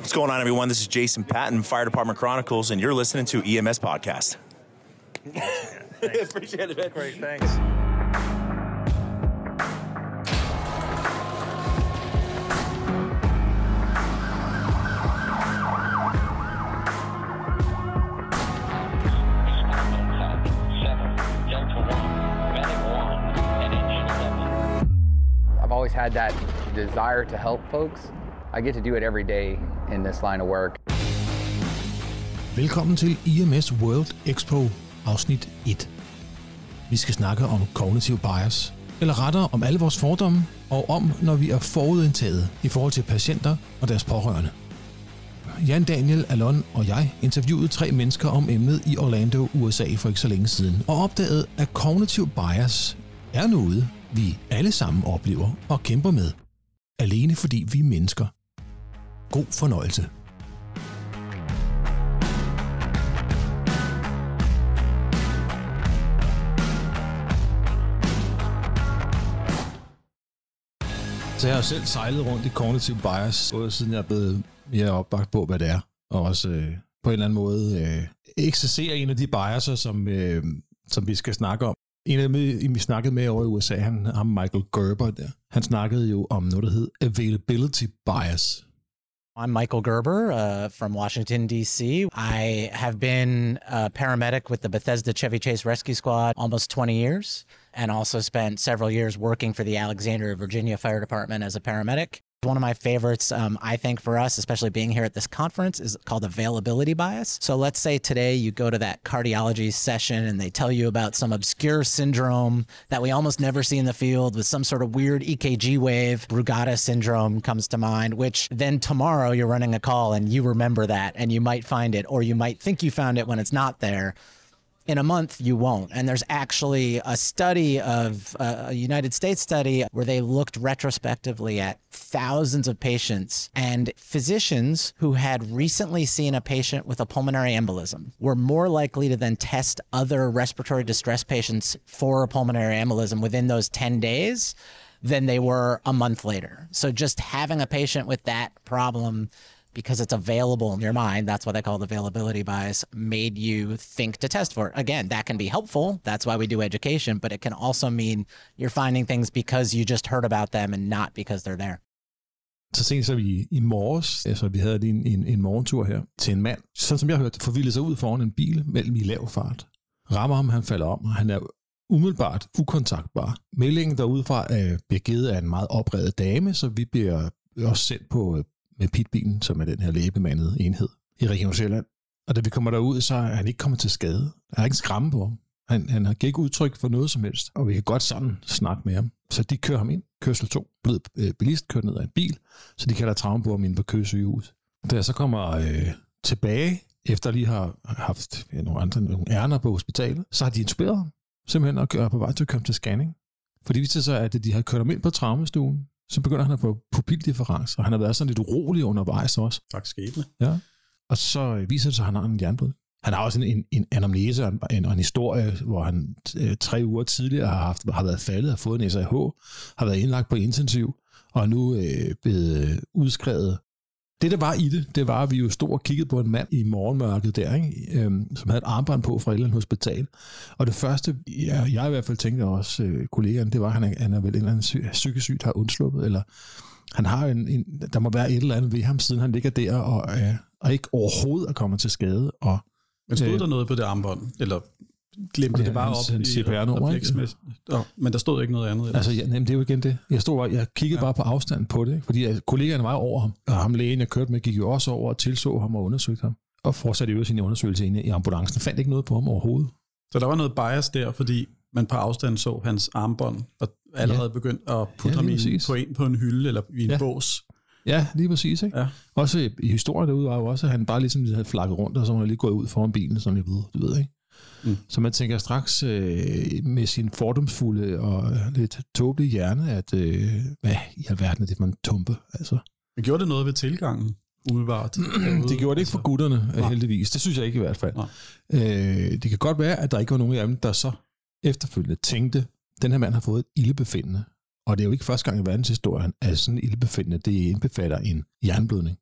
What's going on, everyone? This is Jason Patton, Fire Department Chronicles, and you're listening to EMS Podcast. Appreciate it, man. Great, thanks. I've always had that desire to help folks. I get to do it every day in this line of work. Velkommen til IMS World Expo afsnit 1. Vi skal snakke om cognitive bias, eller rettere om alle vores fordomme, og om, når vi er forudindtaget i forhold til patienter og deres pårørende. Jan Daniel, Alon og jeg interviewede tre mennesker om emnet i Orlando, USA for ikke så længe siden, og opdagede, at cognitive bias er noget, vi alle sammen oplever og kæmper med, alene fordi vi er mennesker. God fornøjelse. Så jeg har jo selv sejlet rundt i cognitive bias, både siden jeg er blevet mere opbagt på, hvad det er, og også øh, på en eller anden måde øh, eksercerer en af de biaser, som, øh, som vi skal snakke om. En af dem, øh, vi snakkede med over i USA, han ham Michael Gerber der, han snakkede jo om noget, der hed availability bias. I'm Michael Gerber uh, from Washington, D.C. I have been a paramedic with the Bethesda Chevy Chase Rescue Squad almost 20 years, and also spent several years working for the Alexandria, Virginia Fire Department as a paramedic. One of my favorites, um, I think, for us, especially being here at this conference, is called availability bias. So let's say today you go to that cardiology session and they tell you about some obscure syndrome that we almost never see in the field with some sort of weird EKG wave. Brugada syndrome comes to mind, which then tomorrow you're running a call and you remember that and you might find it, or you might think you found it when it's not there in a month you won't. And there's actually a study of uh, a united states study where they looked retrospectively at thousands of patients and physicians who had recently seen a patient with a pulmonary embolism were more likely to then test other respiratory distress patients for a pulmonary embolism within those 10 days than they were a month later. So just having a patient with that problem because it's available in your mind, that's what they call the availability bias, made you think to test for it. Again, that can be helpful. That's why we do education, but it can also mean you're finding things because you just heard about them and not because they're there. Så sent som i, i morges, altså vi havde en, en, en morgentur her til en mand, sådan som jeg hørte, forvildet sig ud foran en bil mellem i lav fart. Rammer ham, han falder om, og han er umiddelbart ukontaktbar. Meldingen derudefra er, bliver givet af en meget opredet dame, så vi bliver også sendt på med pitbilen, som er den her læbemandede enhed i Region Sjælland. Og da vi kommer derud, så er han ikke kommet til skade. Der er ikke skræmme på ham. Han, han har ikke udtryk for noget som helst, og vi kan godt sammen snakke med ham. Så de kører ham ind, kørsel 2, blevet øh, bilist, kørt ned af en bil, så de kalder travm på ham inde på Køge sygehus. Da jeg så kommer øh, tilbage, efter lige har haft ja, nogle andre nogle ærner på hospitalet, så har de inspireret ham, simpelthen at gøre på vej til at komme til scanning. For det viste sig, at de har kørt ham ind på traumestuen, så begynder han at få pupildifferens, og han har været sådan lidt urolig undervejs også. Faktisk skæbne. Ja. Og så viser det sig, at han har en jernblød. Han har også en, en, en anamnese og en, en historie, hvor han øh, tre uger tidligere har, haft, har været faldet og fået en SAH, har været indlagt på intensiv, og er nu øh, blevet udskrevet. Det, der var i det, det var, at vi jo stod og kiggede på en mand i morgenmørket der, ikke? Øhm, som havde et armbånd på fra et eller andet hospital. Og det første, jeg, jeg i hvert fald tænkte også øh, kollegaerne, det var, at han er, han er vel en eller anden psy- psykisk syg, der har undsluppet, eller han har en, en, der må være et eller andet ved ham, siden han ligger der og, øh, og ikke overhovedet er kommet til skade. Og, Men stod øh, der noget på det armbånd? Eller glemte Ja, det bare hans- op hans i CPR-nummer, ikke? refleksmæssigt? Nå, men der stod ikke noget andet? Eller? Altså, ja, jamen, det er jo igen det. Jeg stod bare, jeg kiggede ja. bare på afstanden på det, ikke? fordi at kollegaerne var over ham. Og ham lægen, jeg kørte med, gik jo også over og tilså ham og undersøgte ham. Og fortsatte jo sin undersøgelse inde i ambulancen. Fandt ikke noget på ham overhovedet. Så der var noget bias der, fordi man på afstand så hans armbånd, og allerede Ja. begyndt at putte Ja, ham i, på, en, på en hylde eller i en Ja. bås. Ja, lige præcis. Ikke? Ja. Også i- i historien derude var jo også, at han bare ligesom havde flakket rundt, og så var han lige gået ud foran bilen, som jeg ved, du ved, ikke? Mm. Så man tænker straks øh, med sin fordomsfulde og lidt tåbelige hjerne, at øh, hvad i alverden er det for en tumpe? Altså, Men gjorde det noget ved tilgangen, umiddelbart? det gjorde det ikke for gutterne, Nej. heldigvis. Det synes jeg ikke i hvert fald. Øh, det kan godt være, at der ikke var nogen af dem, der så efterfølgende tænkte, den her mand har fået et ildebefindende. Og det er jo ikke første gang i verdenshistorien, at sådan et ildebefindende, det indbefatter en jernblødning.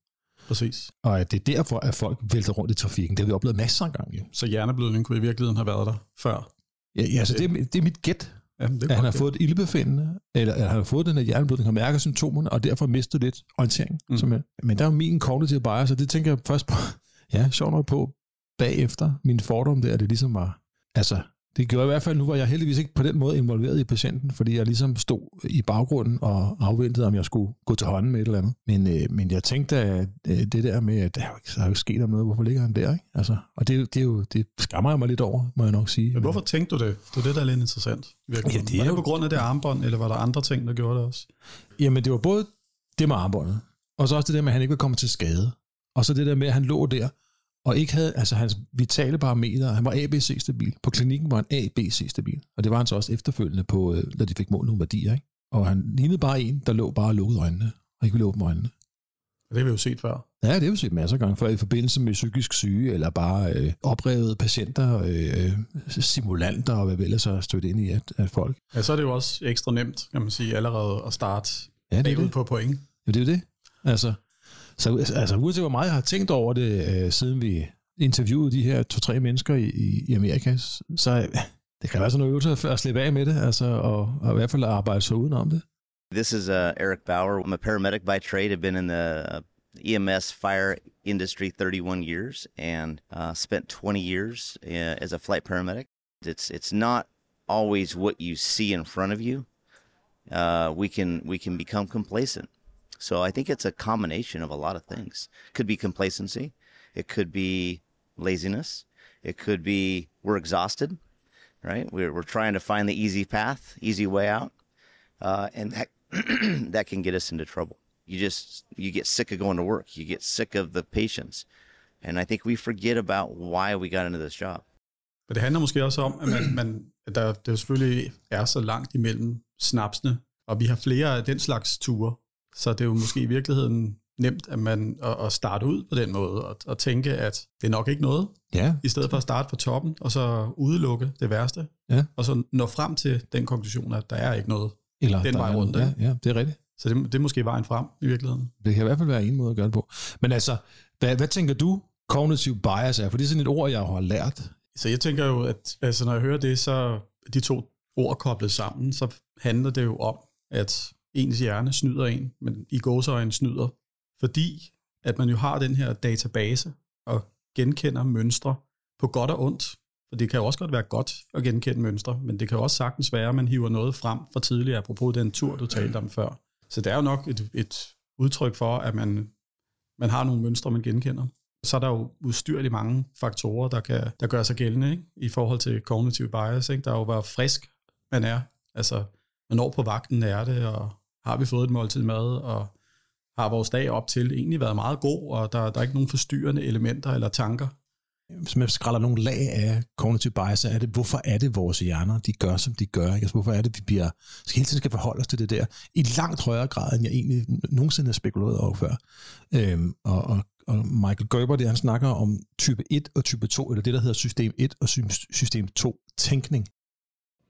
Præcis. Og at det er derfor, at folk vælter rundt i trafikken. Det har vi oplevet masser af gange. Jo. Så hjerneblødning kunne i virkeligheden have været der før. Ja, ja altså det, er, det er mit gæt, Ja, det er at han har godt, fået et ildbefindende, eller at han har fået den her hjerneblødning, har mærket symptomerne, og derfor mistet lidt orientering. Mm. Mm. Men der er jo min cognitive bias, og det tænker jeg først på, ja, sjovt nok på, bagefter min fordom der, det ligesom var, altså, det gjorde i hvert fald, nu var jeg heldigvis ikke på den måde involveret i patienten, fordi jeg ligesom stod i baggrunden og afventede, om jeg skulle gå til hånden med et eller andet. Men, øh, men jeg tænkte, at øh, det der med, at der er jo ikke, der er jo ikke sket om noget, hvorfor ligger han der? Ikke? Altså, og det, det, er jo, det skammer jeg mig lidt over, må jeg nok sige. Men hvorfor tænkte du det? Det er det, der er lidt interessant. i virkeligheden. Ja, det er var det jo- på grund af det armbånd, eller var der andre ting, der gjorde det også? Jamen, det var både det med armbåndet, og så også det der med, at han ikke ville komme til skade. Og så det der med, at han lå der, og ikke havde, altså hans vitale parametre, han var ABC-stabil. På klinikken var han ABC-stabil. Og det var han så også efterfølgende på, øh, når de fik målt nogle værdier, ikke? Og han lignede bare en, der lå bare og lukkede øjnene, og ikke ville åbne øjnene. Det har vi jo set før. Ja, det har vi set masser af gange før i forbindelse med psykisk syge, eller bare øh, oprevede patienter, øh, simulanter, og hvad vi ellers har stødt ind i at, at folk. Ja, så er det jo også ekstra nemt, kan man sige, allerede at starte Ja, det er det. på point. Ja, det er jo det. Altså, så, altså uanset hvor meget jeg har tænkt over det, øh, siden vi interviewede de her to-tre mennesker i, i, i Amerika, så øh, det kan være sådan en øvelse at, slippe af med det, altså, og, og i hvert fald arbejde så udenom det. This is uh, Eric Bauer. I'm a paramedic by trade. I've been in the EMS fire industry 31 years and uh, spent 20 years uh, as a flight paramedic. It's it's not always what you see in front of you. Uh, we can we can become complacent. So I think it's a combination of a lot of things. Could be complacency. It could be laziness. It could be we're exhausted, right? We're, we're trying to find the easy path, easy way out uh, and that that can get us into trouble. You just you get sick of going to work. You get sick of the patients, and I think we forget about why we got into this job. Men det handler måske også om, at, man, man, at der, det selvfølgelig er så langt imellem snapsene, og vi har flere af den slags ture, så det er jo måske i virkeligheden nemt at, man, at, at starte ud på den måde, og, og tænke, at det er nok ikke noget, Ja, i stedet for at starte fra toppen, og så udelukke det værste, Ja. og så nå frem til den konklusion, at der er ikke noget. eller Den vej rundt, Ja, ja, det er rigtigt. Så det, det er måske vejen frem i virkeligheden. Det kan i hvert fald være en måde at gøre det på. Men altså, hvad, hvad tænker du, cognitive bias er? For det er sådan et ord, jeg har lært. Så jeg tænker jo, at altså, når jeg hører det, så de to ord koblet sammen, så handler det jo om, at ens hjerne snyder en, men i gåseøjne snyder, fordi at man jo har den her database og genkender mønstre på godt og ondt. For det kan jo også godt være godt at genkende mønstre, men det kan jo også sagtens være, at man hiver noget frem fra tidligere, apropos den tur, du talte om før. Så det er jo nok et, et udtryk for, at man, man har nogle mønstre, man genkender så er der jo udstyrligt mange faktorer, der, kan, der gør sig gældende ikke? i forhold til cognitive bias. Ikke? Der er jo, hvor frisk man er. Altså, hvornår på vagten er det, og har vi fået et måltid mad, og har vores dag op til egentlig været meget god, og der, der er ikke nogen forstyrrende elementer eller tanker. Hvis man skræller nogle lag af cognitive bias, så er det, hvorfor er det vores hjerner, de gør, som de gør? Ikke? Altså, hvorfor er det, vi bliver, så hele tiden skal forholde os til det der, i langt højere grad, end jeg egentlig nogensinde har spekuleret over før. Øhm, og, og, og Michael Gerber, det han snakker om type 1 og type 2, eller det, der hedder system 1 og sy- system 2 tænkning.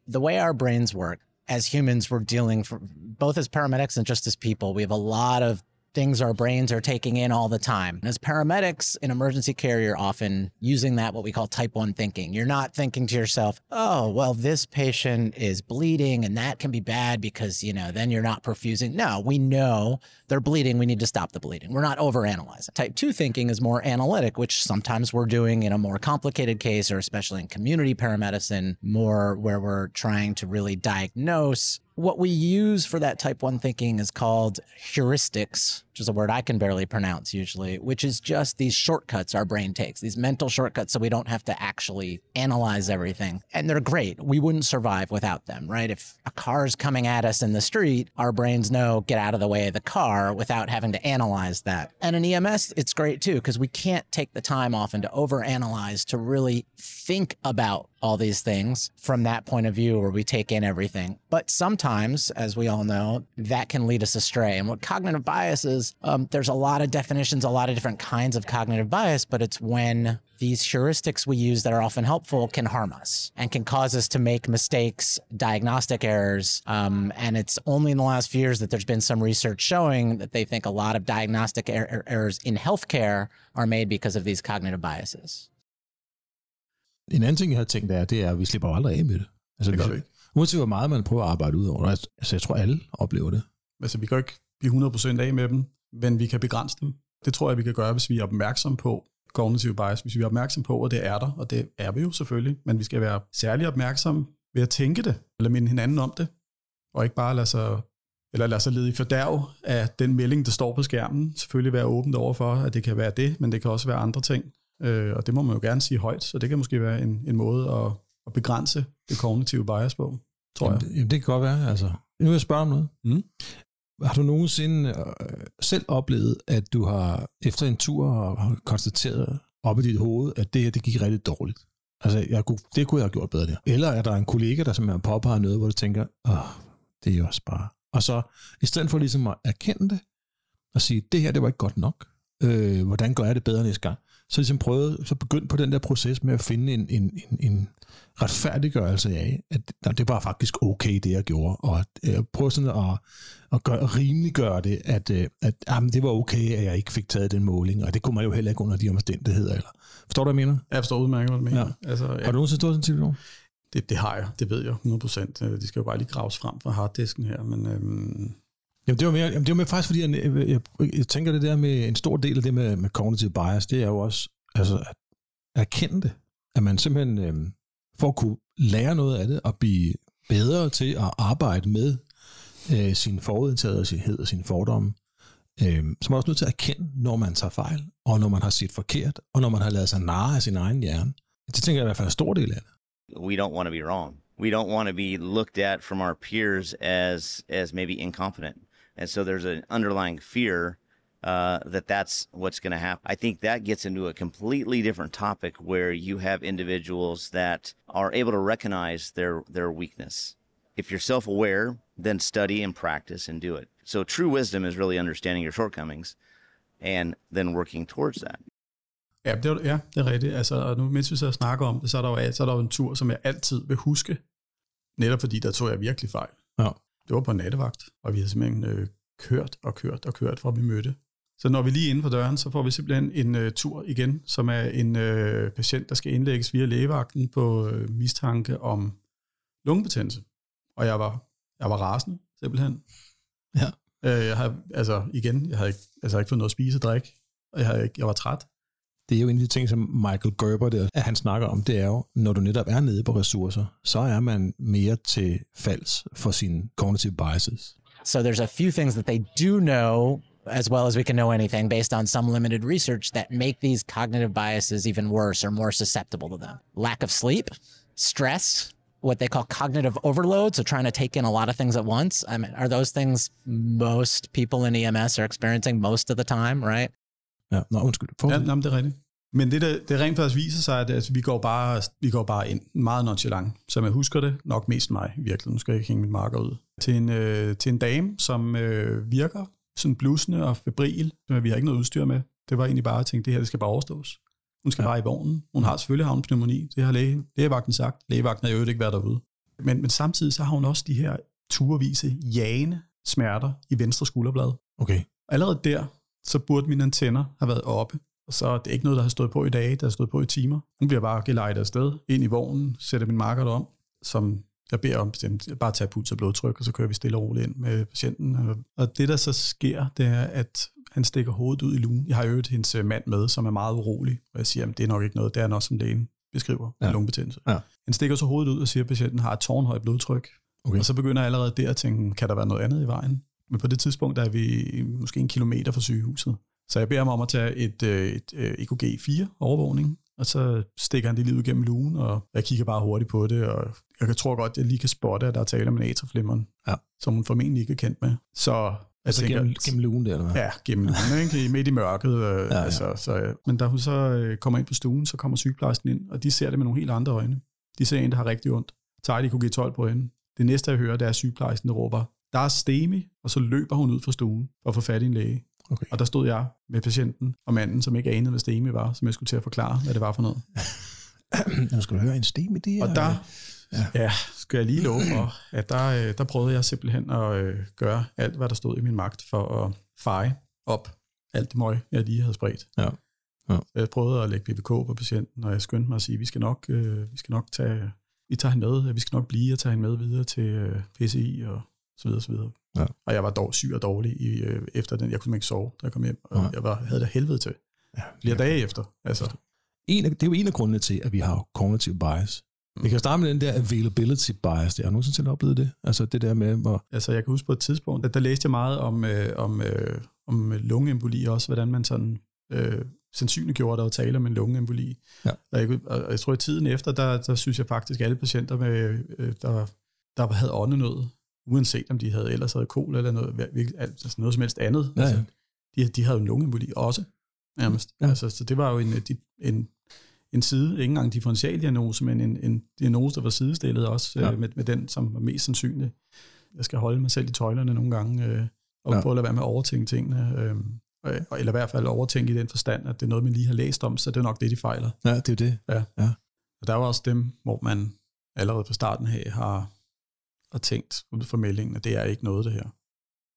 the way our brains work as humans we're dealing for both as paramedics and just as people. We have a lot of things our brains are taking in all the time. As paramedics in emergency care you're often using that what we call type 1 thinking. You're not thinking to yourself oh well this patient is bleeding and that can be bad because you know then you're not perfusing. No we know they're bleeding. We need to stop the bleeding. We're not overanalyzing. Type 2 thinking is more analytic which sometimes we're doing in a more complicated case or especially in community paramedicine more where we're trying to really diagnose what we use for that type 1 thinking is called heuristics, which is a word I can barely pronounce usually, which is just these shortcuts our brain takes, these mental shortcuts so we don't have to actually analyze everything. And they're great. We wouldn't survive without them, right? If a car's coming at us in the street, our brains know get out of the way of the car without having to analyze that. And in EMS, it's great too, because we can't take the time often to overanalyze, to really think about all these things from that point of view where we take in everything. But sometimes, as we all know, that can lead us astray. And what cognitive bias is, um, there's a lot of definitions, a lot of different kinds of cognitive bias, but it's when these heuristics we use that are often helpful can harm us and can cause us to make mistakes, diagnostic errors. Um, and it's only in the last few years that there's been some research showing that they think a lot of diagnostic er- er- errors in healthcare are made because of these cognitive biases. En anden ting, jeg har tænkt, er, det er, at vi slipper aldrig af med det. Altså, Det gør vi- ikke. Uanset hvor meget man prøver at arbejde ud over det. Altså, altså, jeg tror, alle oplever det. Altså, vi kan ikke blive 100% af med dem, men vi kan begrænse dem. Det tror jeg, vi kan gøre, hvis vi er opmærksom på cognitive bias, hvis vi er opmærksom på, at det er der, og det er vi jo selvfølgelig, men vi skal være særlig opmærksom ved at tænke det, eller minde hinanden om det, og ikke bare lade sig, eller lade sig lede i fordærv af den melding, der står på skærmen. Selvfølgelig være åbent over for, at det kan være det, men det kan også være andre ting, øh, og det må man jo gerne sige højt, så det kan måske være en, en måde at, at begrænse det cognitive bias på, tror jeg. Jamen, det, jamen, det kan godt være. Altså. Nu vil jeg spørge om noget. Mm. Har du nogensinde øh, selv oplevet, at du har efter en tur har konstateret op i dit hoved, at det her det gik rigtig dårligt? Altså, jeg kunne, det kunne jeg have gjort bedre der. Eller er der en kollega, der simpelthen påpeger noget, hvor du tænker, åh, det er jo også bare... Og så, i stedet for ligesom at erkende det, og sige, det her, det var ikke godt nok, øh, hvordan gør jeg det bedre næste gang? Så ligesom prøvet, så begynd på den der proces med at finde en, en, en, en retfærdiggørelse af, at nå, det var faktisk okay, det jeg gjorde, og øh, prøve sådan at, at, gøre, at rimeliggøre det, at, øh, at jamen, det var okay, at jeg ikke fik taget den måling, og det kunne man jo heller ikke under de omstændigheder. Eller. Forstår du, hvad jeg mener? Jeg forstår udmærket, hvad du mener. Ja. Altså, Har ja, du nogensinde stået sådan en situation? det, det har jeg, det ved jeg 100%. Øh, De skal jo bare lige graves frem fra harddisken her, men øhm, Jamen, det var mere, jamen, det var mere faktisk, fordi jeg, jeg, jeg, jeg tænker det der med en stor del af det med, med cognitive bias, det er jo også altså, at erkende det. At man simpelthen, øh, for at kunne lære noget af det, og blive bedre til at arbejde med øh, sin forudindtagethed og sine fordomme, øh, så er også nødt til at erkende, når man tager fejl, og når man har set forkert, og når man har lavet sig narre af sin egen hjerne. Det tænker jeg i hvert fald er en stor del af det. we don't want to be wrong. We don't want to be looked at from our peers as as maybe incompetent, and so there's an underlying fear uh, that that's what's going to happen. I think that gets into a completely different topic where you have individuals that are able to recognize their their weakness. If you're self-aware, then study and practice and do it. So true wisdom is really understanding your shortcomings, and then working towards that. ja, det er, ja, det er rigtigt. Altså, og nu, mens vi så snakker om det, så er, der jo, så er der jo en tur, som jeg altid vil huske, netop fordi der tog jeg virkelig fejl. Ja. Det var på nattevagt, og vi havde simpelthen øh, kørt og kørt og kørt, fra vi mødte. Så når vi lige er inden for døren, så får vi simpelthen en øh, tur igen, som er en øh, patient, der skal indlægges via lægevagten på øh, mistanke om lungebetændelse. Og jeg var, jeg var rasende, simpelthen. Ja. Øh, jeg har, altså igen, jeg havde ikke, altså, jeg havde ikke fået noget at spise og drikke, og jeg, havde ikke, jeg var træt. Det er jo en af de ting, som Michael Gerber, der, at han snakker om, det er jo, når du netop er nede på ressourcer, så er man mere til falds for sine cognitive biases. So there's a few things that they do know as well as we can know anything based on some limited research that make these cognitive biases even worse or more susceptible to them. Lack of sleep, stress, what they call cognitive overload, so trying to take in a lot of things at once. I mean, are those things most people in EMS are experiencing most of the time, right? Ja, nå, undskyld. For, Ja, jamen, det er rigtigt. Men det, der, det rent faktisk viser sig, at altså, vi, går bare, vi går bare ind meget nonchalant. Som jeg husker det, nok mest mig i virkeligheden. Nu skal jeg ikke hænge min marker ud. Til en, øh, til en dame, som øh, virker sådan blusende og febril. Men vi har ikke noget udstyr med. Det var egentlig bare at tænke, det her det skal bare overstås. Hun skal ja. bare i vognen. Hun har selvfølgelig havnet pneumoni. Det har læge, lægevagten sagt. Lægevagten har jo ikke været derude. Men, men samtidig så har hun også de her turvise jagende smerter i venstre skulderblad. Okay. Allerede der, så burde mine antenner have været oppe. Og så er det ikke noget, der har stået på i dage, der har stået på i timer. Hun bliver bare gelejtet afsted, ind i vognen, sætter min marker om, som jeg beder om bestemt, bare tage puls og blodtryk, og så kører vi stille og roligt ind med patienten. Og det, der så sker, det er, at han stikker hovedet ud i lugen. Jeg har øvet hendes øh, mand med, som er meget urolig, og jeg siger, at det er nok ikke noget, det er nok, som lægen beskriver, ja. lungebetændelse. Ja. Han stikker så hovedet ud og siger, at patienten har et tårnhøjt blodtryk. Okay. Og så begynder jeg allerede der at tænke, kan der være noget andet i vejen? Men på det tidspunkt der er vi måske en kilometer fra sygehuset. Så jeg beder ham om at tage et, øh, et, et EKG 4 overvågning, og så stikker han det lige ud gennem lugen, og jeg kigger bare hurtigt på det, og jeg tror godt, at jeg lige kan spotte, at der er tale om en atraflimmeren, Ja. som hun formentlig ikke er kendt med. Så jeg Altså tænker, gennem, gennem lugen der, eller hvad? Ja, gennem lugen, ikke? midt i mørket. Øh, ja, ja. ja. Altså, så, øh, men da hun så øh, kommer ind på stuen, så kommer sygeplejersken ind, og de ser det med nogle helt andre øjne. De ser en, der har rigtig ondt. Tager de kunne give 12 på hende. Det næste, jeg hører, det er sygeplejersken, der råber, der er stemi, og så løber hun ud fra stuen for at få fat i en læge. Okay. Og der stod jeg med patienten og manden, som ikke anede, hvad stemi var, som jeg skulle til at forklare, hvad det var for noget. Nu skal du høre en stem i det Og her. der, Ja. ja. skal jeg lige love for, at der, øh, der prøvede jeg simpelthen at øh, gøre alt, hvad der stod i min magt for at feje op alt det møg, jeg lige havde spredt. Ja. Ja. Jeg prøvede at lægge BVK på patienten, og jeg skyndte mig at sige, vi skal nok, øh, vi skal nok tage, vi tager hende med, vi skal nok blive og tage hende med videre til øh, PCI og så videre, så videre. Ja. Og jeg var dog syg og dårlig i, øh, efter den. Jeg kunne ikke sove, da jeg kom hjem, og Nej. jeg var, havde det helvede til. Ja. Flere dage efter. Altså, en af, det er jo en af grundene til, at vi har cognitive bias. Vi kan starte med den der availability bias. Der. Har du nogensinde selv oplevet det? Altså det der med, hvor... Altså, jeg kan huske på et tidspunkt, at der læste jeg meget om, øh, om, øh, om lungeemboli også, hvordan man sådan øh, sandsynliggjorde, at der var tale om en lungeemboli. Ja. Og, jeg, og jeg tror, at i tiden efter, der, der synes jeg faktisk, at alle patienter, med, øh, der, der havde åndenød, uanset om de havde ellers havde kol eller noget, altså noget som helst andet, Ja, ja. altså, de, de havde jo en lungeemboli også, nærmest. Ja. Ja. Altså, så det var jo en, en, en side, ikke engang en differentialdiagnose, men en, en diagnose, der var sidestillet også Ja. ja. øh, med, med den, som var mest sandsynlig. Jeg skal holde mig selv i tøjlerne nogle gange, øh, og Ja. ja. prøve at lade være med at overtænke tingene, øh, eller i hvert fald overtænke i den forstand, at det er noget, man lige har læst om, så det er nok det, de fejler. Ja, det er jo det. Og der var også dem, hvor man allerede fra starten af har, har tænkt ud fra meldingen, at det er ikke noget, det her.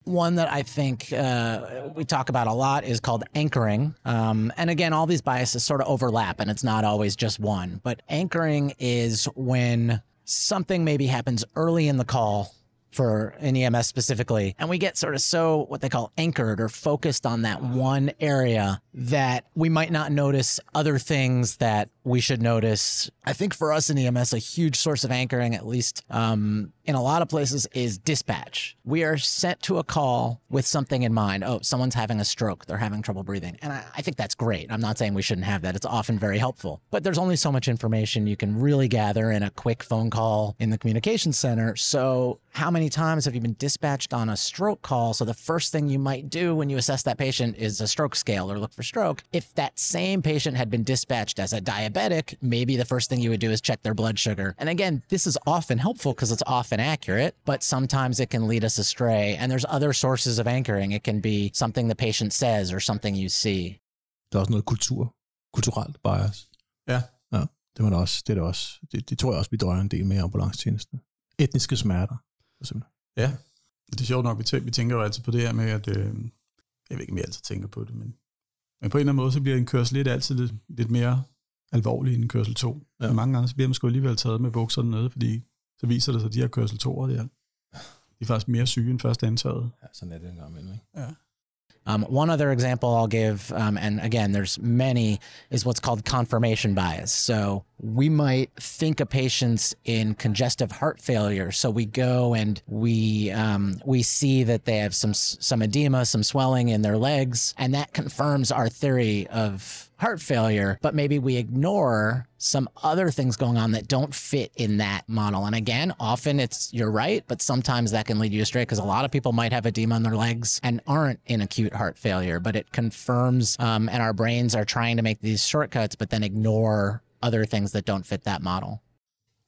One that I think uh, we talk about a lot is called anchoring. Um, and again, all these biases sort of overlap, and it's not always just one. But anchoring is when something maybe happens early in the call for an EMS specifically, and we get sort of so what they call anchored or focused on that one area that we might not notice other things that we should notice. I think for us in EMS, a huge source of anchoring, at least um, in a lot of places, is dispatch. We are sent to a call with something in mind. Oh, someone's having a stroke. They're having trouble breathing. And I, I think that's great. I'm not saying we shouldn't have that. It's often very helpful. But there's only so much information you can really gather in a quick phone call in the communication center. So, how many times have you been dispatched on a stroke call? So, the first thing you might do when you assess that patient is a stroke scale or look for stroke. If that same patient had been dispatched as a diabetic, maybe the first thing you would do is check their blood sugar. And again, this is often helpful because it's often accurate, but sometimes it can lead us astray. And there's other sources of anchoring. It can be something the patient says or something you see. Der er også noget kultur, kulturelt bias. Ja. Ja, det, var der også, det er det også. Det, det, tror jeg også, vi drøjer en del med i ambulancetjenesten. Etniske smerter. for eksempel. Ja, det er sjovt nok, vi, tæ- vi tænker jo altid på det her med, at, øh, jeg ved ikke, om jeg altid tænker på det, men, men på en eller anden måde, så bliver en kørsel lidt altid lidt, lidt mere alvorlig end kørsel 2. Ja. Ja. Men mange gange, så bliver man sgu alligevel taget med bukserne nede, fordi så viser det sig, at de her kørsel 2'ere der, de er faktisk mere syge end først antaget. Ja, sådan er det en gang imellem, ikke? Ja. Um, one other example I'll give, um, and again, there's many, is what's called confirmation bias. So we might think a patient's in congestive heart failure, so we go and we um, we see that they have some some edema, some swelling in their legs, and that confirms our theory of heart failure. But maybe we ignore some other things going on that don't fit in that model. And again, often it's you're right, but sometimes that can lead you astray because a lot of people might have edema on their legs and aren't in acute heart failure. But it confirms, um, and our brains are trying to make these shortcuts, but then ignore other things that don't fit that model.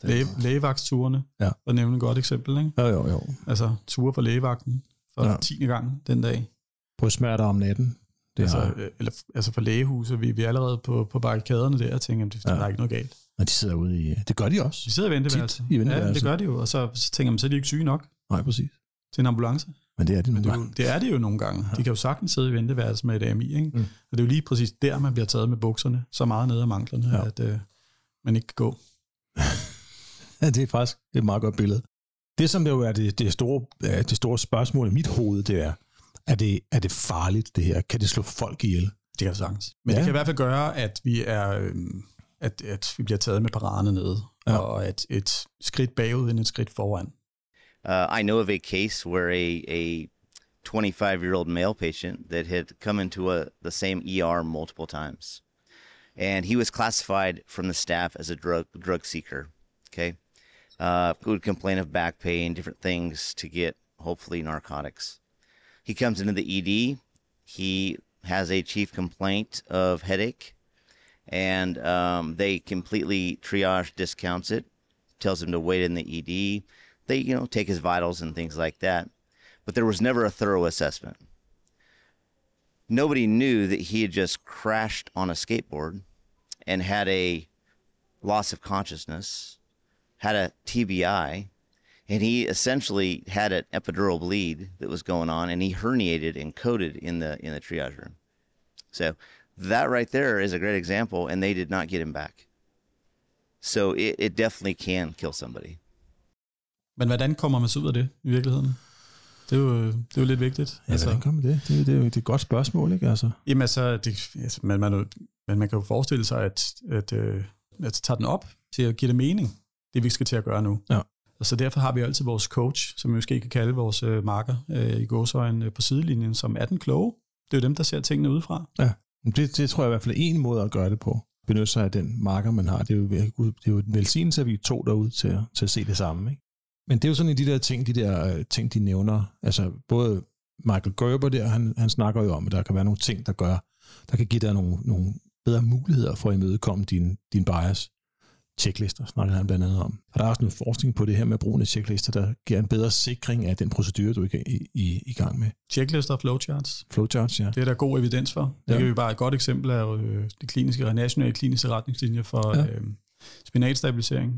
Læge, lægevagtsturene Ja. var nemlig et godt eksempel. Ikke? Jo, jo, jo. Altså ture for lægevagten for Ja. ja. 10. gang den dag. Brystsmerter om natten. Det altså, har, øh, eller, altså for lægehuset, vi, vi er allerede på, på barrikaderne der og tænker, at Ja. der er ikke noget galt. og de sidder ude i... Det gør de også. De sidder i venteværelset. I venteværelset. Ja, det gør de jo. Og så, så tænker man, så er de ikke syge nok Nej, præcis. til en ambulance. Men det er de nogle det er, jo, gange. det er det jo nogle gange. De kan jo sagtens sidde i venteværelset med et AMI. Ikke? Mm. Og det er jo lige præcis der, man bliver taget med bukserne så meget nede af manglerne, Ja. ja. at øh, man ikke kan gå. Ja, det er faktisk det er et meget godt billede. Det, som det jo er det, det, store, ja, det store spørgsmål i mit hoved, det er, er det, er det farligt, det her? Kan det slå folk ihjel? Det kan jeg sagtens. Men Ja. ja. det kan i hvert fald gøre, at vi er... øhm, at, at vi bliver taget med paraderne nede, Ja. ja. og at et skridt bagud end et skridt foran. Uh, I know of a case where a, a 25 year old male patient that had come into a, the same ER multiple times. And he was classified from the staff as a drug, drug seeker. Okay. Uh, would complain of back pain, different things to get hopefully narcotics. He comes into the ED. He has a chief complaint of headache, and um, they completely triage discounts it tells him to wait in the ED. They, you know, take his vitals and things like that. But there was never a thorough assessment. Nobody knew that he had just crashed on a skateboard and had a loss of consciousness, had a TBI, and he essentially had an epidural bleed that was going on, and he herniated and coded in the in the triage room. So that right there is a great example, and they did not get him back. So it, it definitely can kill somebody. Men hvordan kommer man så ud af det i virkeligheden? Det er jo, det er jo lidt vigtigt. Ja, altså, hvordan kommer det? Det, det, er jo det er et godt spørgsmål, ikke? Altså. Jamen altså, det, altså man, man, men man kan jo forestille sig, at, at, at, at tage den op til at give det mening, det vi skal til at gøre nu. Ja. Og så derfor har vi altid vores coach, som vi måske kan kalde vores øh, marker øh, i gåsøjen øh, på sidelinjen, som er den kloge. Det er jo dem, der ser tingene udefra. Ja, det, det tror jeg i hvert fald er en måde at gøre det på. Benytte sig af den marker, man har. Det er jo, det er jo en velsignelse, at vi er to derude til, at, til at se det samme. Ikke? Men det er jo sådan en de der ting, de der øh, ting, de nævner. Altså både Michael Gerber der, han, han snakker jo om, at der kan være nogle ting, der gør, der kan give dig nogle, nogle bedre muligheder for at imødekomme din, din bias. Checklister snakker han blandt andet om. Og der er også noget forskning på det her med brugen af checklister, der giver en bedre sikring af den procedure, du er i, i, i gang med. Checklister og flowcharts. Flowcharts, ja. Det er der god evidens for. Det ja. kan vi bare et godt eksempel af øh, de kliniske, nationale kliniske retningslinjer for ja. øh, spinatstabilisering.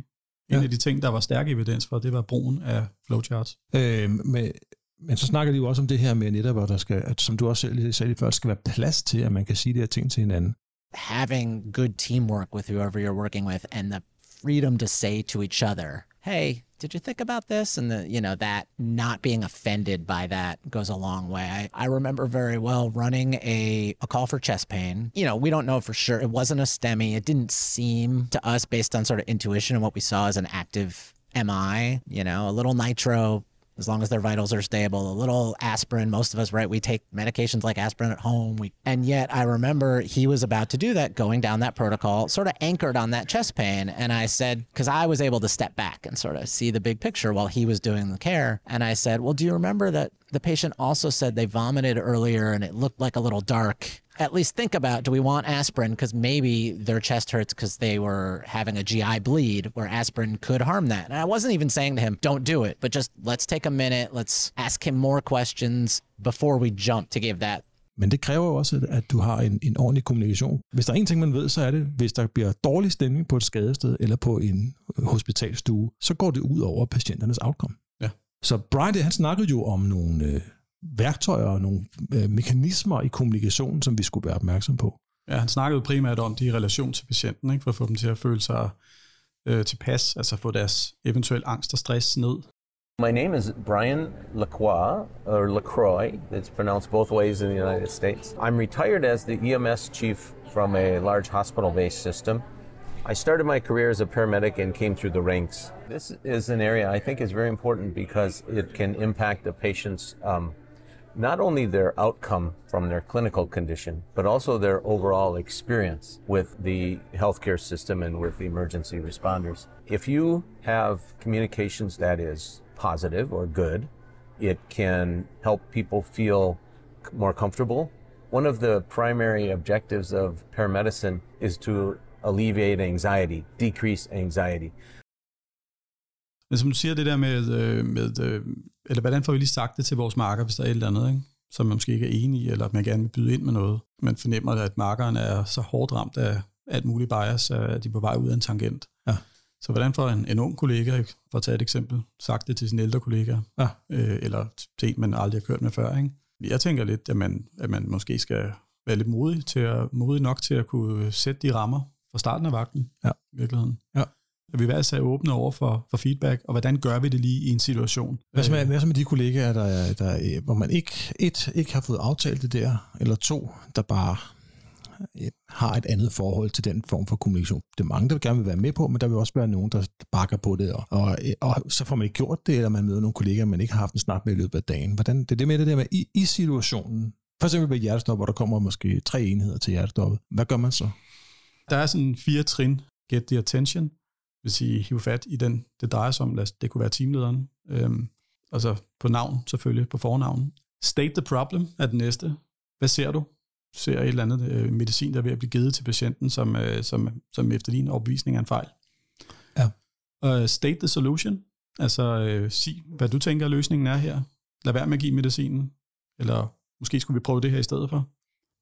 En ja. af de ting, der var stærk evidens for, det var brugen af flowcharts. Øh, med, men så snakker de jo også om det her med netop, at der skal, at, som du også selv sagde før, skal være plads til, at man kan sige de her ting til hinanden. Having good teamwork with whoever you're working with and the freedom to say to each other, hey, did you think about this? And the, you know, that not being offended by that goes a long way. I, I remember very well running a, a call for chest pain. You know, we don't know for sure. It wasn't a STEMI. It didn't seem to us based on sort of intuition and what we saw as an active MI, you know, a little nitro as long as their vitals are stable. A little aspirin. Most of us, right? We take medications like aspirin at home. We, and yet, I remember he was about to do that, going down that protocol, sort of anchored on that chest pain. And I said, because I was able to step back and sort of see the big picture while he was doing the care. And I said, Well, do you remember that the patient also said they vomited earlier and it looked like a little dark? At least think about do we want aspirin because maybe their chest hurts because they were having a GI bleed where aspirin could harm that. And I wasn't even saying to him, don't do it, but just let's take a minute, let's ask him more questions before we jump to give that. Men det kræver jo også, at du har en, en ordentlig kommunikation. Hvis der er en ting, man ved, så er det, hvis der bliver dårlig stemning på et skadested eller på en hospitalstue, så går det ud over patienternes outcome. Ja. Så Brian, han snakkede jo om nogle øh, værktøjer og nogle øh, mekanismer i kommunikationen, som vi skulle være opmærksom på. Ja, han snakkede primært om det i relation til patienten, ikke, for at få dem til at føle sig øh, tilpas, altså få deres eventuel angst og stress ned. My name is Brian Lacroix, or Lacroix, it's pronounced both ways in the United States. I'm retired as the EMS chief from a large hospital-based system. I started my career as a paramedic and came through the ranks. This is an area I think is very important because it can impact the patient's um, not only their outcome from their clinical condition, but also their overall experience with the healthcare system and with the emergency responders. If you have communications that is positive or good, it can help people feel more comfortable. One of the primary objectives of paramedicine is to alleviate anxiety, decrease anxiety. Men som du siger, det der med, øh, med øh, eller hvordan får vi lige sagt det til vores marker, hvis der er et eller andet, ikke? som man måske ikke er enig i, eller at man gerne vil byde ind med noget. Man fornemmer, at markeren er så hårdt ramt af alt muligt bias, at de er på vej ud af en tangent. Ja. Så hvordan får en, en ung kollega, for at tage et eksempel, sagt det til sin ældre kollega, ja. øh, eller til en, man aldrig har kørt med før. Ikke? Jeg tænker lidt, at man, at man måske skal være lidt modig, til at, modig nok til at kunne sætte de rammer fra starten af vagten, ja. i virkeligheden. Ja at vi være åbne over for, for feedback, og hvordan gør vi det lige i en situation? Hvad så med, hvad så med de kollegaer, der, der, hvor man ikke, et, ikke har fået aftalt det der, eller to, der bare har et andet forhold til den form for kommunikation. Det er mange, der gerne vil være med på, men der vil også være nogen, der bakker på det, og, og, og så får man ikke gjort det, eller man møder nogle kollegaer, man ikke har haft en snak med i løbet af dagen. Hvordan, det er det med det der med i, i situationen. For eksempel ved hjertestop, hvor der kommer måske tre enheder til hjertestoppet. Hvad gør man så? Der er sådan fire trin. Get the attention, vil sige, hive fat i den, det drejer sig om. Det kunne være teamlederen. Øhm, altså på navn selvfølgelig, på fornavn. State the problem er den næste. Hvad ser du? Ser et eller andet øh, medicin, der er ved at blive givet til patienten, som, øh, som, som efter din opvisning er en fejl. Ja. Uh, state the solution. Altså, uh, sig, hvad du tænker, løsningen er her. Lad være med at give medicinen. Eller måske skulle vi prøve det her i stedet for.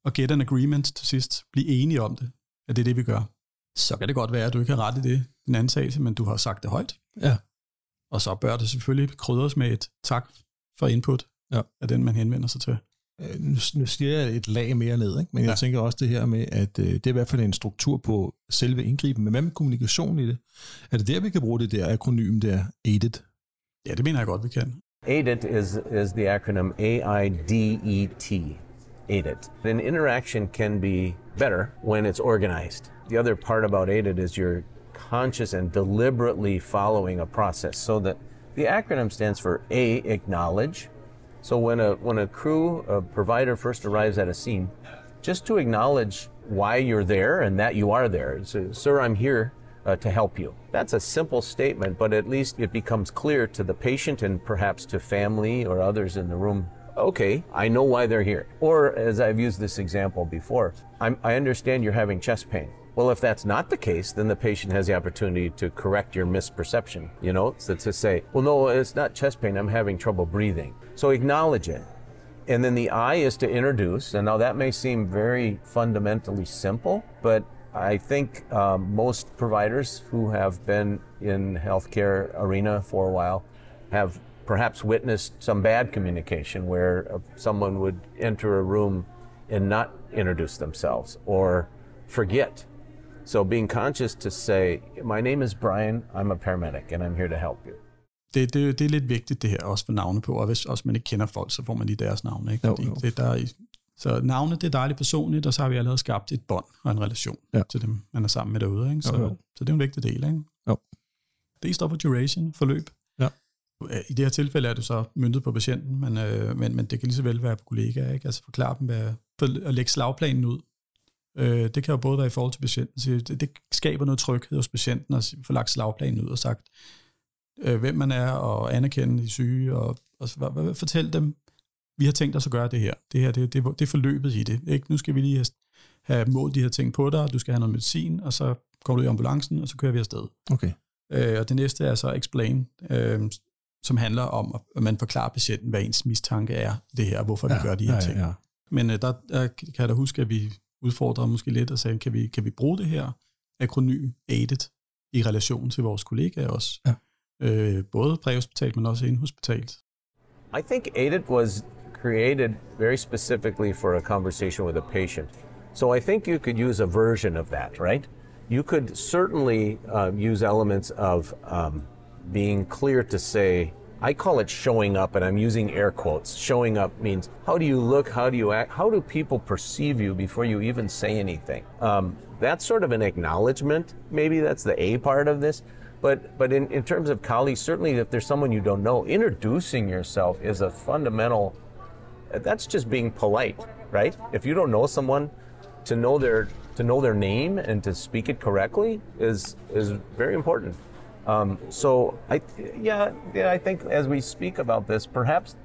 Og get an agreement til sidst. Bliv enige om det, at det er det, vi gør. Så kan det godt være, at du ikke har ret i det, den antagelse, men du har sagt det højt. Ja. Og så bør det selvfølgelig krydres med et tak for input Ja. af den, man henvender sig til. Øh, nu, nu siger jeg et lag mere ned, ikke? men ja. Jeg tænker også det her med, at øh, det er i hvert fald en struktur på selve indgriben, men hvad med kommunikation i det? Er det der, vi kan bruge det der akronym der, AIDED? Ja, det mener jeg godt, vi kan. AIDET is, is the acronym A-I-D-E-T. AIDET. An interaction can be better when it's organized. The other part about AIDET is you're conscious and deliberately following a process. So that the acronym stands for A, acknowledge. So when a, when a crew, a provider first arrives at a scene, just to acknowledge why you're there and that you are there. So, Sir, I'm here uh, to help you. That's a simple statement, but at least it becomes clear to the patient and perhaps to family or others in the room. Okay, I know why they're here. Or, as I've used this example before, I'm, I understand you're having chest pain. Well, if that's not the case, then the patient has the opportunity to correct your misperception, you know, so to say, well, no, it's not chest pain, I'm having trouble breathing. So acknowledge it. And then the I is to introduce. And now that may seem very fundamentally simple, but I think um, most providers who have been in healthcare arena for a while have perhaps witnessed some bad communication where uh, someone would enter a room and not introduce themselves or forget. So being conscious to say, my name is Brian, I'm a paramedic and I'm here to help you. Det, det, det er lidt vigtigt det her, også for navne på, og hvis også man ikke kender folk, så får man lige deres navne. Ikke? Jo, Fordi jo. Det, der er, i- så navne, det er dejligt personligt, og så har vi allerede skabt et bånd og en relation Ja. ja. til dem, man er sammen med derude. Ikke? Så, Jo, jo. så det er en vigtig del. Ikke? Jo. Det står for duration, forløb. Ja. I det her tilfælde er du så myndet på patienten, men, øh, men, men det kan lige så vel være på kollegaer. Ikke? Altså forklare dem, hvad, for at lægge slagplanen ud. Øh, det kan jo både være i forhold til patienten. Så det, det skaber noget tryghed hos patienten at få lagt slagplanen ud og sagt, øh, hvem man er, og anerkende de syge, og, og så, hvad, fortæl dem, vi har tænkt os at gøre det her. Det her, det, det, det er forløbet i det. Ikke? Nu skal vi lige have, have målt de her ting på dig, du skal have noget medicin, og så går du i ambulancen, og så kører vi afsted. Okay. Øh, og det næste er så explain, øh, som handler om, at man forklarer patienten, hvad ens mistanke er det her, og hvorfor ja, vi gør de her ja, ting. Ja, ja. Men øh, der, der kan jeg da huske, at vi udfordrer måske lidt og sagde, kan vi, kan vi bruge det her akronym AIDET i relation til vores kollegaer også? Ja. Øh, både præhospitalt, men også indhospitalt. I think AIDIT was created very specifically for a conversation with a patient. So I think you could use a version of that, right? You could certainly uh, use elements of um, being clear to say, I call it showing up, and I'm using air quotes. Showing up means how do you look? How do you act? How do people perceive you before you even say anything? Um, that's sort of an acknowledgement. Maybe that's the A part of this. But but in, in terms of colleagues, certainly if there's someone you don't know, introducing yourself is a fundamental. That's just being polite, right? If you don't know someone, to know their to know their name and to speak it correctly is is very important. Um, so I yeah yeah I think as we speak about this, perhaps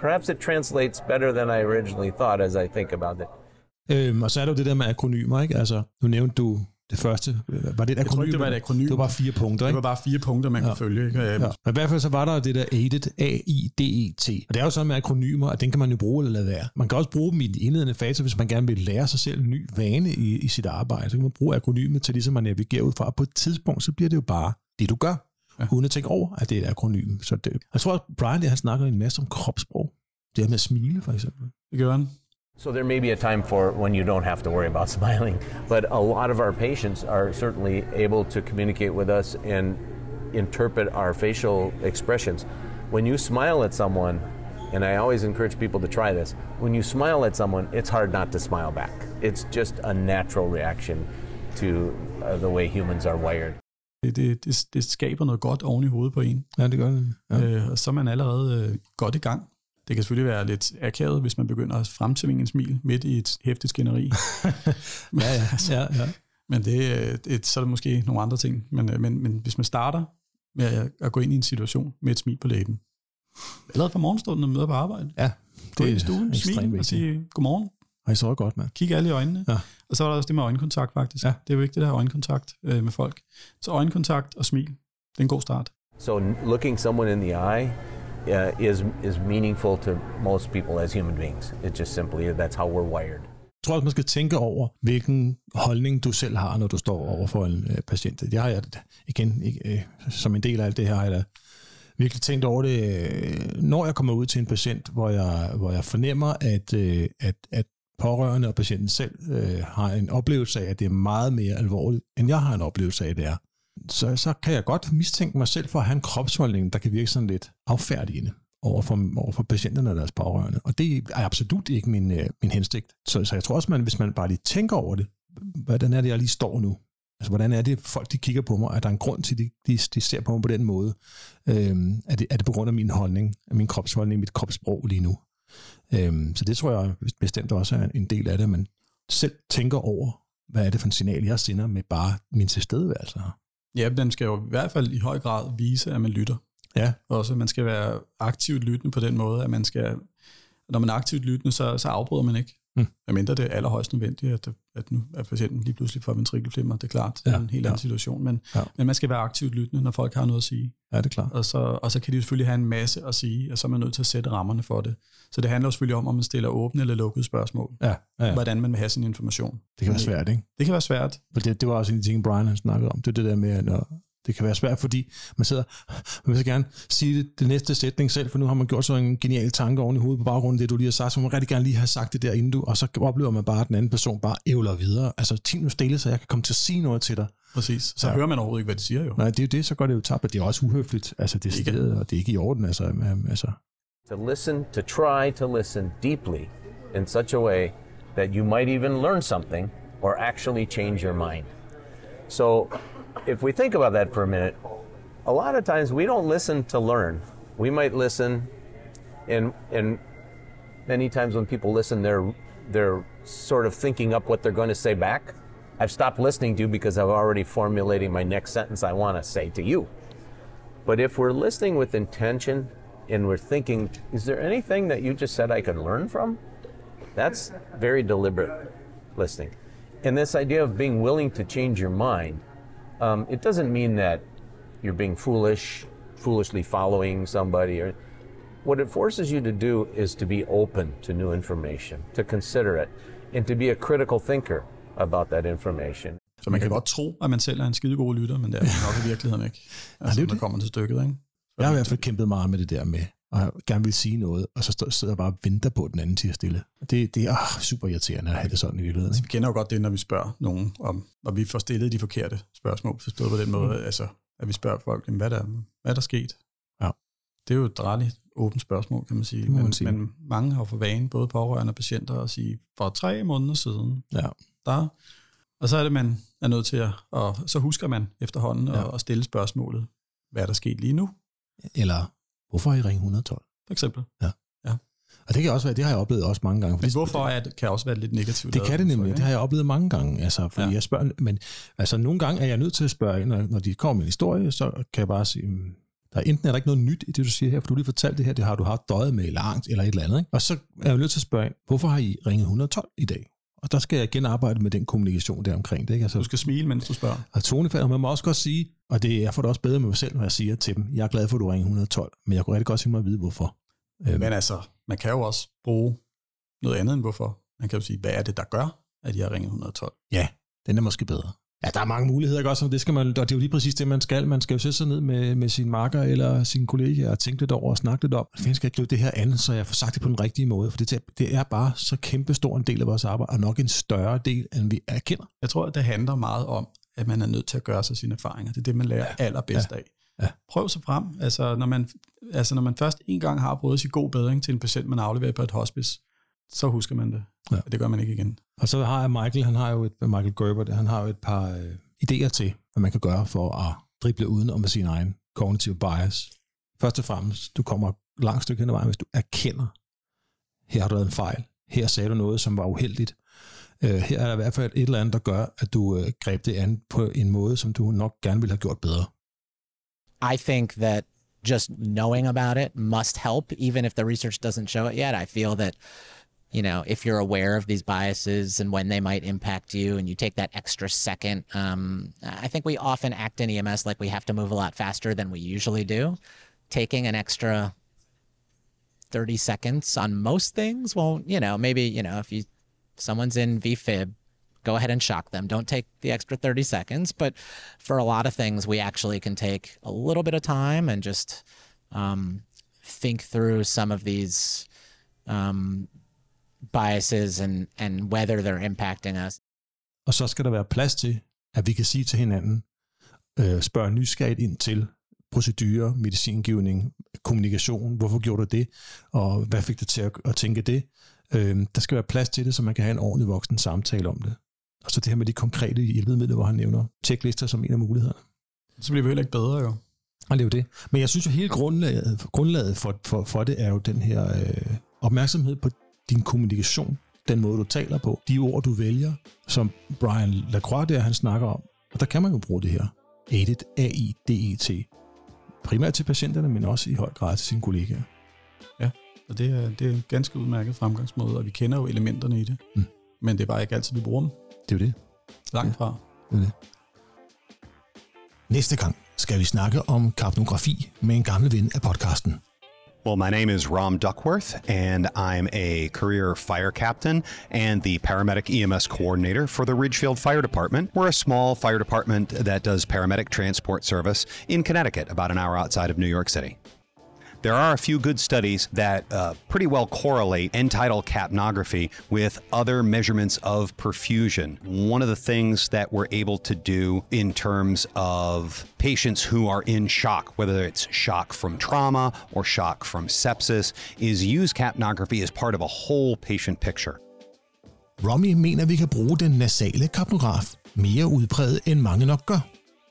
perhaps it translates better than I originally thought as I think about it. Øhm, og så er der jo det der med akronymer, ikke? Altså, nu nævnte du det første. Var det et Jeg tror akronym? ikke, det var et akronym. Det var bare fire punkter, Det ikke? var bare fire punkter, man ja. kunne følge. Ikke? Øh, Ja. Men i hvert fald så var der det der AIDET, A-I-D-E-T. Og det er jo sådan med akronymer, at den kan man jo bruge eller lade være. Man kan også bruge dem i de indledende fase, hvis man gerne vil lære sig selv en ny vane i, i sit arbejde. Så kan man bruge akronymet til ligesom at navigere ud fra. Og på et tidspunkt, så bliver det jo bare det, du gør. Ja. Uden at tænke over, at det er et akronym. Så det, jeg tror, at Brian der, han snakker en masse om kropssprog. Det her med at smile, for eksempel. det gør han. So there may be a time for when you don't have to worry about smiling, but a lot of our patients are certainly able to communicate with us and interpret our facial expressions. When you smile at someone, and I always encourage people to try this, when you smile at someone, it's hard not to smile back. It's just a natural reaction to uh, the way humans are wired. Det, det, det, det skaber noget godt oven i hovedet på en. Ja, det gør det. Ja. Øh, og så er man allerede øh, godt i gang. Det kan selvfølgelig være lidt akavet, hvis man begynder at fremtvinge en smil midt i et hæftigt skænderi. ja, ja, ja, ja. Men det, øh, det, så er det måske nogle andre ting. Men, øh, men, men hvis man starter med at, at gå ind i en situation med et smil på læben, allerede fra morgenstunden, når man møder på arbejde, ja gå ind i stuen, smil og sige godmorgen, Og I så godt, mand. kig alle i øjnene. Ja. Og så er der også det med øjenkontakt faktisk. Ja. Det er vigtigt at have øjenkontakt øh, med folk. Så øjenkontakt og smil. det er en god start. So looking someone in the eye uh, is is meaningful to most people as human beings. It's just simply that's how we're wired. Jeg tror også, man skal tænke over, hvilken holdning du selv har, når du står over for en øh, patient. Jeg har jeg, igen, ikke, øh, som en del af alt det her, har jeg da virkelig tænkt over det, øh, når jeg kommer ud til en patient, hvor jeg, hvor jeg fornemmer, at, øh, at, at pårørende og patienten selv øh, har en oplevelse af, at det er meget mere alvorligt, end jeg har en oplevelse af, at det er. Så, så kan jeg godt mistænke mig selv for at have en kropsholdning, der kan virke sådan lidt affærdigende over for, over for patienterne og deres pårørende. Og det er absolut ikke min, øh, min hensigt. Så, så jeg tror også, man, hvis man bare lige tænker over det, hvordan er det, jeg lige står nu? Altså, hvordan er det, folk de kigger på mig? Er der en grund til, at de, de, de ser på mig på den måde? Øhm, er, det, er det på grund af min holdning, af min kropsholdning, mit kropssprog lige nu? Øhm, så det tror jeg bestemt også er en del af det, at man selv tænker over, hvad er det for en signal, jeg sender med bare min tilstedeværelse her. Ja, den skal jo i hvert fald i høj grad vise, at man lytter. Ja. Også, man skal være aktivt lyttende på den måde, at man skal, når man er aktivt lyttende, så, så afbryder man ikke. Mm. Medmindre det er allerhøjst nødvendigt, at, at nu er patienten lige pludselig får ventrikelflimmer. Det er klart, det er Ja, en helt ja. anden situation. Men, Ja. men man skal være aktivt lyttende, når folk har noget at sige. Ja, det er klart. Og så, og så kan de selvfølgelig have en masse at sige, og så er man nødt til at sætte rammerne for det. Så det handler selvfølgelig om, om man stiller åbne eller lukkede spørgsmål. Ja, ja, ja. Hvordan man vil have sin information. Det kan være svært, ikke? Det kan være svært. For det, det var også en ting, Brian han snakkede om. Det er det der med, at når, det kan være svært, fordi man sidder, man vil så gerne sige det, det næste sætning selv, for nu har man gjort sådan en genial tanke oven i hovedet på baggrund af det, du lige har sagt, så man rigtig gerne lige have sagt det der inden du, og så oplever man bare, at den anden person bare ævler videre. Altså, tid nu stille, så jeg kan komme til at sige noget til dig. Præcis. Så Ja. hører man overhovedet ikke, hvad de siger jo. Nej, det er jo det, så går det jo tabt, og det er også uhøfligt. Altså, det er stedet, og det er ikke i orden. Altså, øhm, altså. To listen, to try to listen deeply in such a way that you might even learn something or actually change your mind. So, if we think about that for a minute, a lot of times we don't listen to learn. We might listen, and and many times when people listen, they're they're sort of thinking up what they're going to say back. I've stopped listening to you because I'm already formulating my next sentence I want to say to you. But if we're listening with intention and we're thinking, is there anything that you just said I can learn from? That's very deliberate listening. And this idea of being willing to change your mind, um, it doesn't mean that you're being foolish, foolishly following somebody. Or what it forces you to do is to be open to new information, to consider it, and to be a critical thinker about that information. Så man kan godt tro, at man selv er en skidegod lytter, men det er man nok i virkeligheden ikke. Altså, det er jo når det. kommer til stykket, ikke? Jeg har i hvert fald kæmpet meget med det der med, at gerne vil sige noget, og så sidder jeg bare og venter på, at den anden siger stille. Det, det er ah, super irriterende at have det sådan i virkeligheden. Altså, vi kender jo godt det, når vi spørger nogen om, og vi får stillet de forkerte spørgsmål, forstået på den måde, Mm. altså, at vi spørger folk, hvad, der, hvad er der sket? Ja. Det er jo et dræligt åbent spørgsmål, kan man sige. Må men, man sige. men mange har for vane, både pårørende og patienter, at sige, for tre måneder siden, Ja. der, og så er det, man er nødt til at, og så husker man efterhånden Ja. ja. at stille spørgsmålet, hvad er der sket lige nu, Eller, hvorfor har I ringet 112? for eksempel. Og det kan også være, det har jeg oplevet også mange gange. Men hvorfor er det, kan også være lidt negativt. Det kan det nemlig. Det har jeg oplevet mange gange. Altså, fordi ja. Ja. jeg spørger, men altså, nogle gange er jeg nødt til at spørge når, når de kommer med en historie, så kan jeg bare sige, "Mm, der er enten er der ikke noget nyt i det, du siger her, for du lige fortalt det her, det har du haft døjet med langt, eller et eller andet. Ikke? Og så er jeg nødt til at spørge hvorfor har I ringet 112 i dag? Og der skal jeg igen arbejde med den kommunikation der omkring det. Ikke? Altså, Du skal smile, mens du spørger. og tonefald, og man må også godt sige, og det, jeg får det også bedre med mig selv, når jeg siger til dem, jeg er glad for, at du ringer 112, men jeg kunne rigtig godt tænke mig at vide, hvorfor. Øhm, Men altså, man kan jo også bruge noget andet end hvorfor. Man kan jo sige, hvad er det, der gør, at jeg ringer 112? Ja, den er måske bedre. Ja, der er mange muligheder, ikke også? Og det, skal man, og det er jo lige præcis det, man skal. Man skal jo sætte sig ned med, med sin marker eller sin kollega og tænke lidt over og snakke lidt om, hvordan skal jeg gribe det her an, så jeg får sagt det på den rigtige måde? For det, det er bare så kæmpe stor en del af vores arbejde, og nok en større del, end vi erkender. Jeg tror, at det handler meget om, at man er nødt til at gøre sig sine erfaringer. Det er det, man lærer ja. allerbedst af. Ja. Prøv sig frem. Altså når, man, altså, når man først en gang har prøvet sig god bedring til en patient, man afleverer på et hospice, så husker man det. Ja. Ja. Det gør man ikke igen. Og så har jeg Michael, han har jo et, Michael Gerber, han har jo et par øh, idéer til, hvad man kan gøre for at drible uden om sin egen cognitive bias. Først og fremmest, du kommer langt stykke hen ad vejen, hvis du erkender, her har du lavet en fejl, her sagde du noget, som var uheldigt. Øh, her er der i hvert fald et eller andet, der gør, at du øh, greb det an på en måde, som du nok gerne ville have gjort bedre. I think that just knowing about it must help, even if the research doesn't show it yet. I feel that you know, if you're aware of these biases and when they might impact you, and you take that extra second, um, I think we often act in EMS like we have to move a lot faster than we usually do. Taking an extra 30 seconds on most things won't, you know, maybe, you know, if you someone's in VFib, go ahead and shock them. Don't take the extra 30 seconds. But for a lot of things, we actually can take a little bit of time and just um, think through some of these um, biases and, and whether they're impacting us. Og så skal der være plads til, at vi kan sige til hinanden, øh, spørge nysgerrigt ind til procedurer, medicingivning, kommunikation, hvorfor gjorde du det, og hvad fik dig til at, at tænke det. Øh, der skal være plads til det, så man kan have en ordentlig voksen samtale om det. Og så det her med de konkrete hjælpemidler, hvor han nævner checklister som en af mulighederne. Så bliver vi heller ikke bedre, jo. Og det er jo det. Men jeg synes jo, hele grundlaget, grundlaget for, for, for det er jo den her øh, opmærksomhed på din kommunikation, den måde, du taler på, de ord, du vælger, som Brian Lacroix der, han snakker om. Og der kan man jo bruge det her. AIDET, A-I-D-E-T. Primært til patienterne, men også i høj grad til sine kollegaer. Ja, og det er, det er en ganske udmærket fremgangsmåde, og vi kender jo elementerne i det. Mm. Men det er bare ikke altid, vi bruger dem. Det er jo det. Langt fra. Det er det. Næste gang skal vi snakke om kapnografi med en gammel ven af podcasten. Well, my name is Rom Duckworth, and I'm a career fire captain and the paramedic EMS coordinator for the Ridgefield Fire Department. We're a small fire department that does paramedic transport service in Connecticut, about an hour outside of New York City. There are a few good studies that uh, pretty well correlate end tidal capnography with other measurements of perfusion. One of the things that we're able to do in terms of patients who are in shock, whether it's shock from trauma or shock from sepsis, is use capnography as part of a whole patient picture. Romy mener, vi kan bruge den nasale kapnograf mere udbredt, end mange nok gør.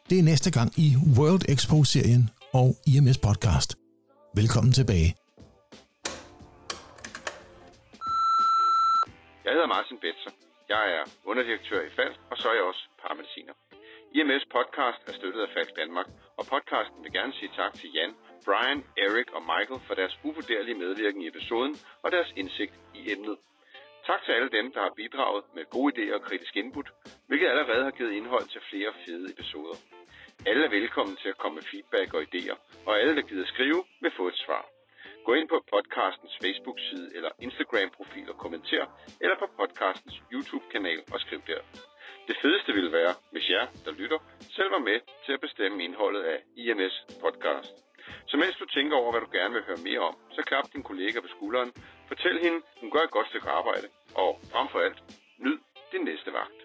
Det er næste gang i World Expo-serien og IMS Podcast. Velkommen tilbage. Jeg hedder Martin Betzer. Jeg er underdirektør i FALS, og så er jeg også paramediciner. IMS podcast er støttet af FALS Danmark, og podcasten vil gerne sige tak til Jan, Brian, Eric og Michael for deres uvurderlige medvirken i episoden og deres indsigt i emnet. Tak til alle dem, der har bidraget med gode idéer og kritisk input, hvilket allerede har givet indhold til flere fede episoder. Alle er velkommen til at komme med feedback og idéer, og alle, der gider skrive, vil få et svar. Gå ind på podcastens Facebook-side eller Instagram-profil og kommenter, eller på podcastens YouTube-kanal og skriv der. Det fedeste ville være, hvis jer, der lytter, selv var med til at bestemme indholdet af IMS podcast. Så mens du tænker over, hvad du gerne vil høre mere om, så klap din kollega på skulderen, fortæl hende, hun gør et godt stykke arbejde, og frem for alt, nyd din næste vagt.